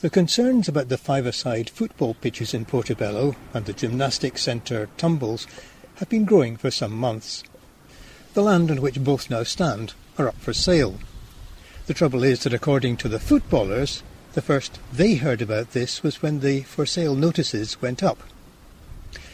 The concerns about the five-a-side football pitches in Portobello and the gymnastics centre tumbles have been growing for some months. The land on which both now stand are up for sale. The trouble is that according to the footballers, the first they heard about this was when the for sale notices went up.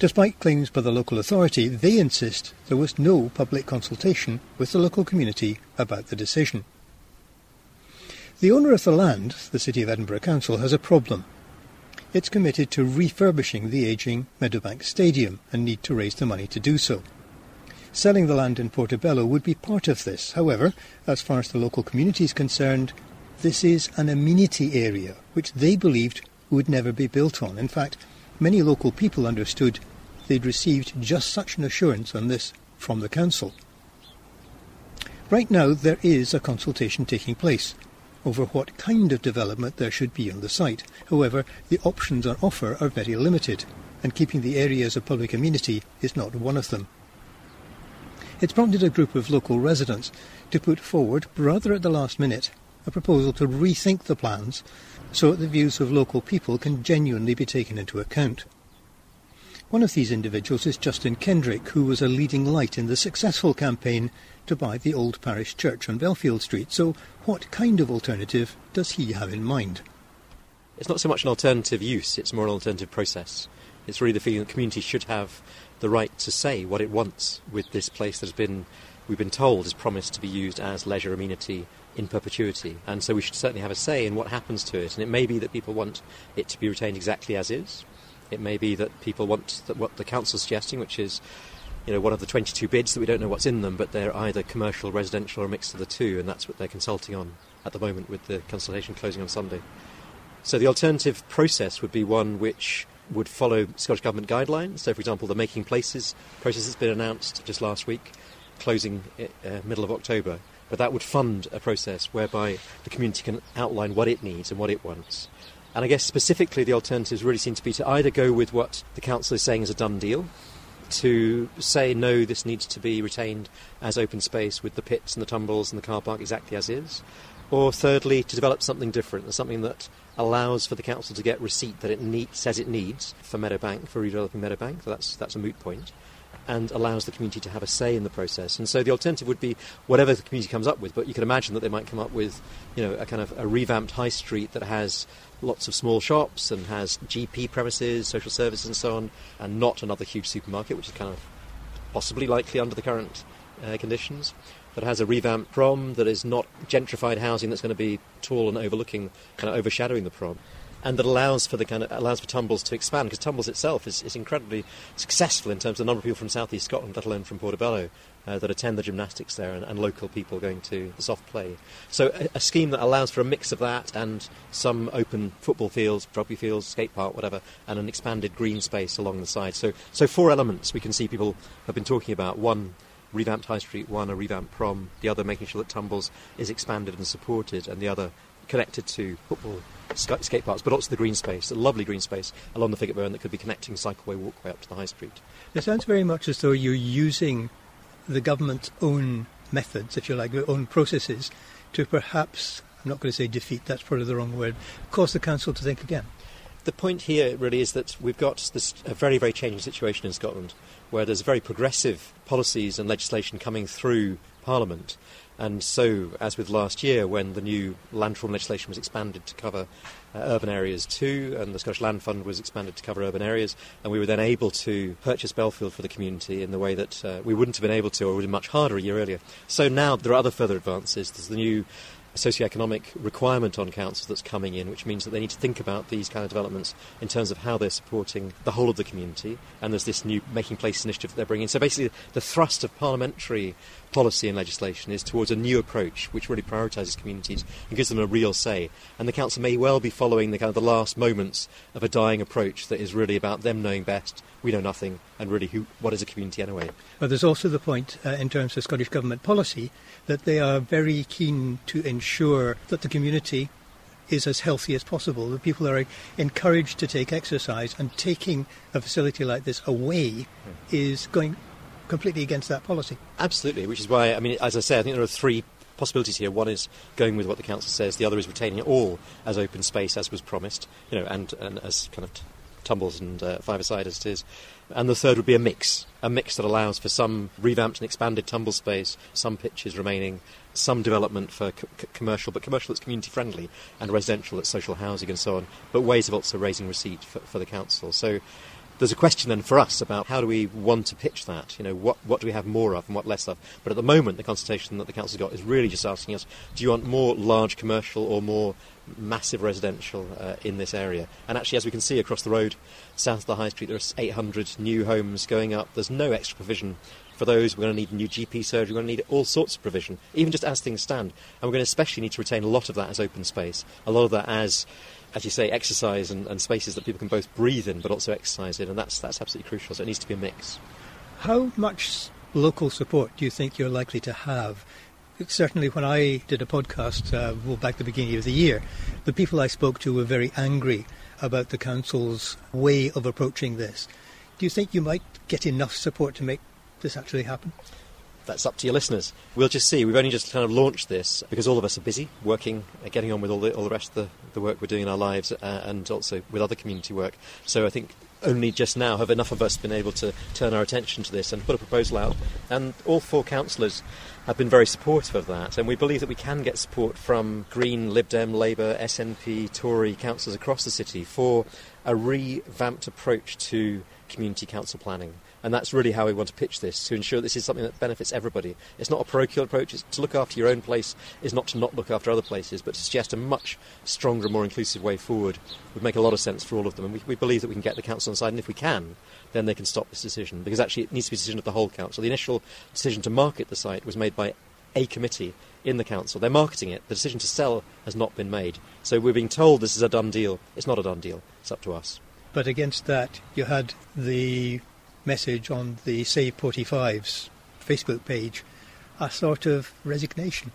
Despite claims by the local authority, they insist there was no public consultation with the local community about the decision. The owner of the land, the City of Edinburgh Council, has a problem. It's committed to refurbishing the ageing Meadowbank Stadium and need to raise the money to do so. Selling the land in Portobello would be part of this. However, as far as the local community is concerned, this is an amenity area which they believed would never be built on. In fact, many local people understood they'd received just such an assurance on this from the council. Right now, there is a consultation taking place over what kind of development there should be on the site. However, the options on offer are very limited, and keeping the area as a public amenity is not one of them. It's prompted a group of local residents to put forward, rather at the last minute, a proposal to rethink the plans so that the views of local people can genuinely be taken into account. One of these individuals is Justin Kenrick, who was a leading light in the successful campaign to buy the old parish church on Bellfield Street. So, what kind of alternative does he have in mind? It's not so much an alternative use, it's more an alternative process. It's really the feeling that the community should have the right to say what it wants with this place that has been, we've been told, is promised to be used as leisure amenity in perpetuity. And so we should certainly have a say in what happens to it. And it may be that people want it to be retained exactly as is. It may be that people want what the council's suggesting, which is you know, one of the 22 bids that we don't know what's in them, but they're either commercial, residential, or a mix of the two, and that's what they're consulting on at the moment with the consultation closing on Sunday. So the alternative process would be one which would follow Scottish Government guidelines. So, for example, the Making Places process has been announced just last week, closing uh, middle of October. But that would fund a process whereby the community can outline what it needs and what it wants. And I guess specifically the alternatives really seem to be to either go with what the council is saying is a done deal, to say no, this needs to be retained as open space with the pits and the tumbles and the car park exactly as is, or thirdly, to develop something different, something that allows for the council to get receipt that it need, says it needs for Meadowbank, for redeveloping Meadowbank. So that's, that's a moot point and allows the community to have a say in the process. And so the alternative would be whatever the community comes up with, but you can imagine that they might come up with, you know, a kind of a revamped high street that has lots of small shops and has GP premises, social services and so on, and not another huge supermarket, which is kind of possibly likely under the current uh, conditions. That has a revamped prom, that is not gentrified housing that's going to be tall and overlooking, kind of overshadowing the prom and that allows for the kind of allows for Tumbles to expand because Tumbles itself is, is incredibly successful in terms of the number of people from southeast Scotland, let alone from Portobello, uh, that attend the gymnastics there, and, and, local people going to the soft play. So a, a, scheme that allows for a mix of that and some open football fields, rugby fields, skate park, whatever, and an expanded green space along the side. So so four elements we can see people have been talking about. One revamped High Street, one a revamped prom, the other making sure that Tumbles is expanded and supported, and the other connected to football skate parks, but also the green space, a lovely green space along the Figgate Burn that could be connecting cycleway, walkway up to the high street. It sounds very much as though you're using the government's own methods, if you like, their own processes, to perhaps, I'm not going to say defeat, that's probably the wrong word, cause the council to think again. The point here really is that we've got this a very, very changing situation in Scotland, where there's very progressive policies and legislation coming through Parliament, and so, as with last year, when the new land reform legislation was expanded to cover uh, urban areas too, and the Scottish Land Fund was expanded to cover urban areas, and we were then able to purchase Bellfield for the community in the way that uh, we wouldn't have been able to, or would have been much harder a year earlier. So now there are other further advances. There's the new socioeconomic requirement on councils that's coming in, which means that they need to think about these kind of developments in terms of how they're supporting the whole of the community. And there's this new Making Place initiative that they're bringing. So basically, the thrust of parliamentary policy and legislation is towards a new approach which really prioritises communities and gives them a real say. And the council may well be following the kind of the last moments of a dying approach that is really about them knowing best, we know nothing, and really who, what is a community anyway. But there's also the point uh, in terms of Scottish Government policy that they are very keen to ensure that the community is as healthy as possible. The people are encouraged to take exercise, and taking a facility like this away mm. is going completely against that policy. Absolutely, which is why, I mean, as I say, I think there are three possibilities here. One is going with what the council says. The other is retaining it all as open space, as was promised, you know, and, and as kind of t- tumbles and uh, five-a-side as it is. And the third would be a mix, a mix that allows for some revamped and expanded tumble space, some pitches remaining, some development for commercial, but commercial that's community friendly, and residential that's social housing and so on, but ways of also raising receipt for, for the council. So there's a question then for us about how do we want to pitch that? You know, what, what do we have more of and what less of? But at the moment, the consultation that the council's got is really just asking us, do you want more large commercial or more massive residential uh, in this area? And actually, as we can see across the road, south of the High Street, there are 800 new homes going up. There's no extra provision for those. We're going to need new GP surgery. We're going to need all sorts of provision, even just as things stand. And we're going to especially need to retain a lot of that as open space, a lot of that as as you say, exercise and, and, spaces that people can both breathe in but also exercise in, and that's that's absolutely crucial. So it needs to be a mix. How much local support do you think you're likely to have? Certainly, when I did a podcast uh, well, back at the beginning of the year, the people I spoke to were very angry about the council's way of approaching this. Do you think you might get enough support to make this actually happen? that's up to your listeners. We'll just see. We've only just kind of launched this because all of us are busy working, uh, getting on with all the, all the rest of the, the work we're doing in our lives uh, and also with other community work. So I think only just now have enough of us been able to turn our attention to this and put a proposal out. And all four councillors have been very supportive of that. And we believe that we can get support from Green, Lib Dem, Labour, SNP, Tory councillors across the city for a revamped approach to community council planning. And that's really how we want to pitch this to ensure this is something that benefits everybody. It's not a parochial approach. It's to look after your own place is not to not look after other places, but to suggest a much stronger, more inclusive way forward would make a lot of sense for all of them. And we, we believe that we can get the council on side, and if we can, then they can stop this decision because actually it needs to be a decision of the whole council. The initial decision to market the site was made by a committee in the council. They're marketing it. The decision to sell has not been made. So we're being told this is a done deal. It's not a done deal. It's up to us. But against that, you had the message on the Save 45's Facebook page, a sort of resignation.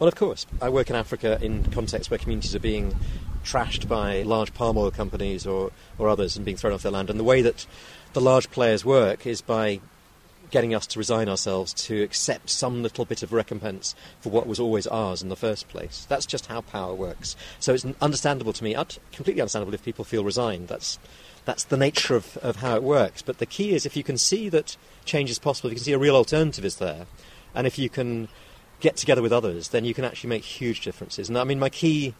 Well, of course. I work in Africa in contexts where communities are being trashed by large palm oil companies or, or others and being thrown off their land. And the way that the large players work is by getting us to resign ourselves to accept some little bit of recompense for what was always ours in the first place. That's just how power works. So it's understandable to me, completely understandable if people feel resigned. That's that's the nature of, of how it works. But the key is if you can see that change is possible, if you can see a real alternative is there, and if you can get together with others, then you can actually make huge differences. And I mean, my key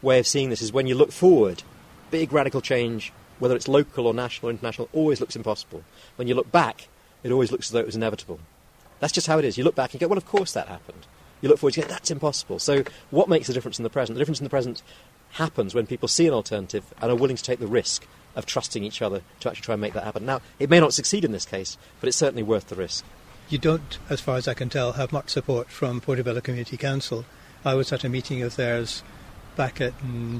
way of seeing this is when you look forward, big radical change, whether it's local or national or international, always looks impossible. When you look back, it always looks as though it was inevitable. That's just how it is. You look back and you go, well, of course that happened. You look forward, and you go, that's impossible. So, what makes the difference in the present? The difference in the present happens when people see an alternative and are willing to take the risk of trusting each other to actually try and make that happen. Now, it may not succeed in this case, but it's certainly worth the risk. You don't, as far as I can tell, have much support from Portobello Community Council. I was at a meeting of theirs back at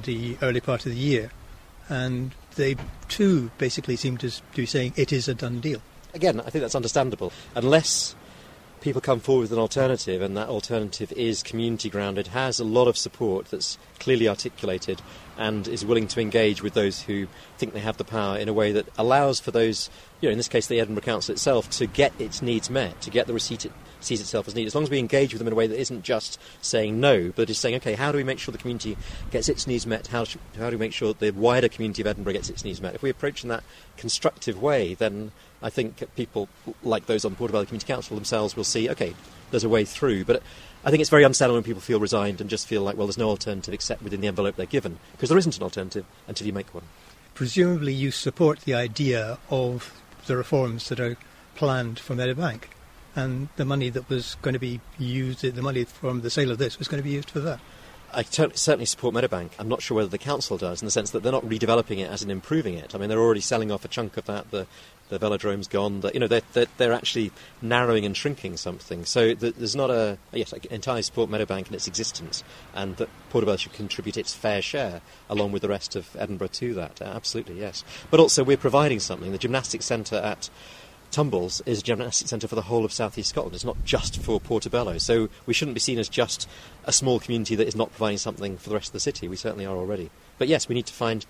the early part of the year, and they too basically seem to be saying it is a done deal. Again, I think that's understandable. Unless people come forward with an alternative, and that alternative is community grounded, has a lot of support that's clearly articulated, and is willing to engage with those who think they have the power in a way that allows for those, you know, in this case, the Edinburgh Council itself, to get its needs met, to get the receipt it sees itself as needed. As long as we engage with them in a way that isn't just saying no, but is saying, okay, how do we make sure the community gets its needs met? How, how do we make sure the wider community of Edinburgh gets its needs met? If we approach in that constructive way, then I think people like those on Portobello Community Council themselves will see, okay, there's a way through. But I think it's very understandable when people feel resigned and just feel like, well, there's no alternative except within the envelope they're given, because there isn't an alternative until you make one. Presumably, you support the idea of the reforms that are planned for Meadowbank, and the money that was going to be used, the money from the sale of this was going to be used for that. I certainly support Meadowbank. I'm not sure whether the council does, in the sense that they're not redeveloping it as in improving it. I mean, they're already selling off a chunk of that. The the velodrome's gone. The, you know, they're, they're, they're, actually narrowing and shrinking something. So there's not a yes, I entirely support Meadowbank in its existence, and that Portobello should contribute its fair share along with the rest of Edinburgh to that. Uh, absolutely, yes. But also we're providing something. The gymnastics centre at Tumbles is a gymnastics centre for the whole of South East Scotland. It's not just for Portobello. So we shouldn't be seen as just a small community that is not providing something for the rest of the city. We certainly are already. But yes, we need to find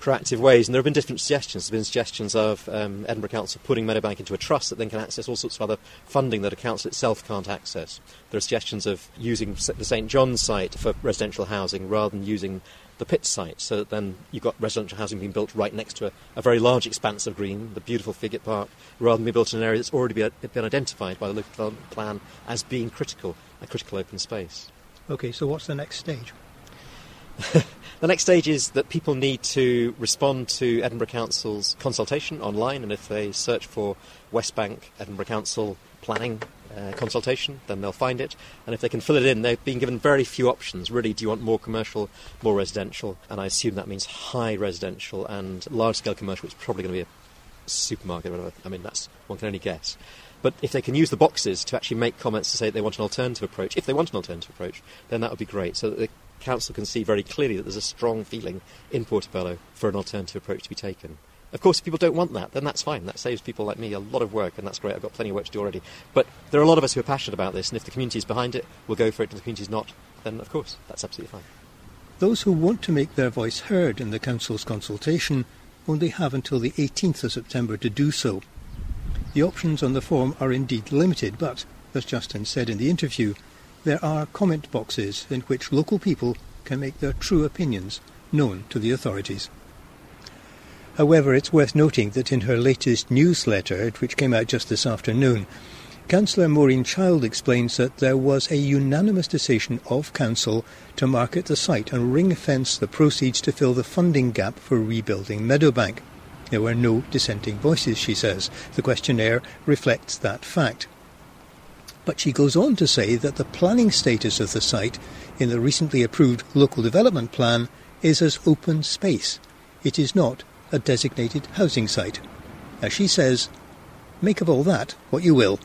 proactive ways. And there have been different suggestions. There have been suggestions of um, Edinburgh Council putting Meadowbank into a trust that then can access all sorts of other funding that a council itself can't access. There are suggestions of using the St John's site for residential housing rather than using the pit site, so that then you've got residential housing being built right next to a, a very large expanse of green, the beautiful Figgate Park, rather than be built in an area that's already been, been identified by the local development plan as being critical, a critical open space. Okay, so what's the next stage? the next stage is that people need to respond to Edinburgh Council's consultation online, and if they search for West Bank Edinburgh Council planning uh, consultation, then they'll find it. And if they can fill it in, they've been given very few options. Really, do you want more commercial, more residential? And I assume that means high residential and large scale commercial, which is probably going to be a supermarket or whatever. I mean, that's one can only guess. But if they can use the boxes to actually make comments to say they want an alternative approach, if they want an alternative approach, then that would be great. So that the council can see very clearly that there's a strong feeling in Portobello for an alternative approach to be taken. Of course, if people don't want that, then that's fine. That saves people like me a lot of work, and that's great. I've got plenty of work to do already. But there are a lot of us who are passionate about this, and if the community is behind it, we'll go for it. If the community is not, then of course, that's absolutely fine. Those who want to make their voice heard in the Council's consultation only have until the 18th of September to do so. The options on the form are indeed limited, but, as Justin said in the interview, there are comment boxes in which local people can make their true opinions known to the authorities. However, it's worth noting that in her latest newsletter, which came out just this afternoon, Councillor Maureen Child explains that there was a unanimous decision of Council to market the site and ring fence the proceeds to fill the funding gap for rebuilding Meadowbank. There were no dissenting voices, she says. The questionnaire reflects that fact. But she goes on to say that the planning status of the site in the recently approved local development plan is as open space. It is not a designated housing site. As she says, make of all that what you will.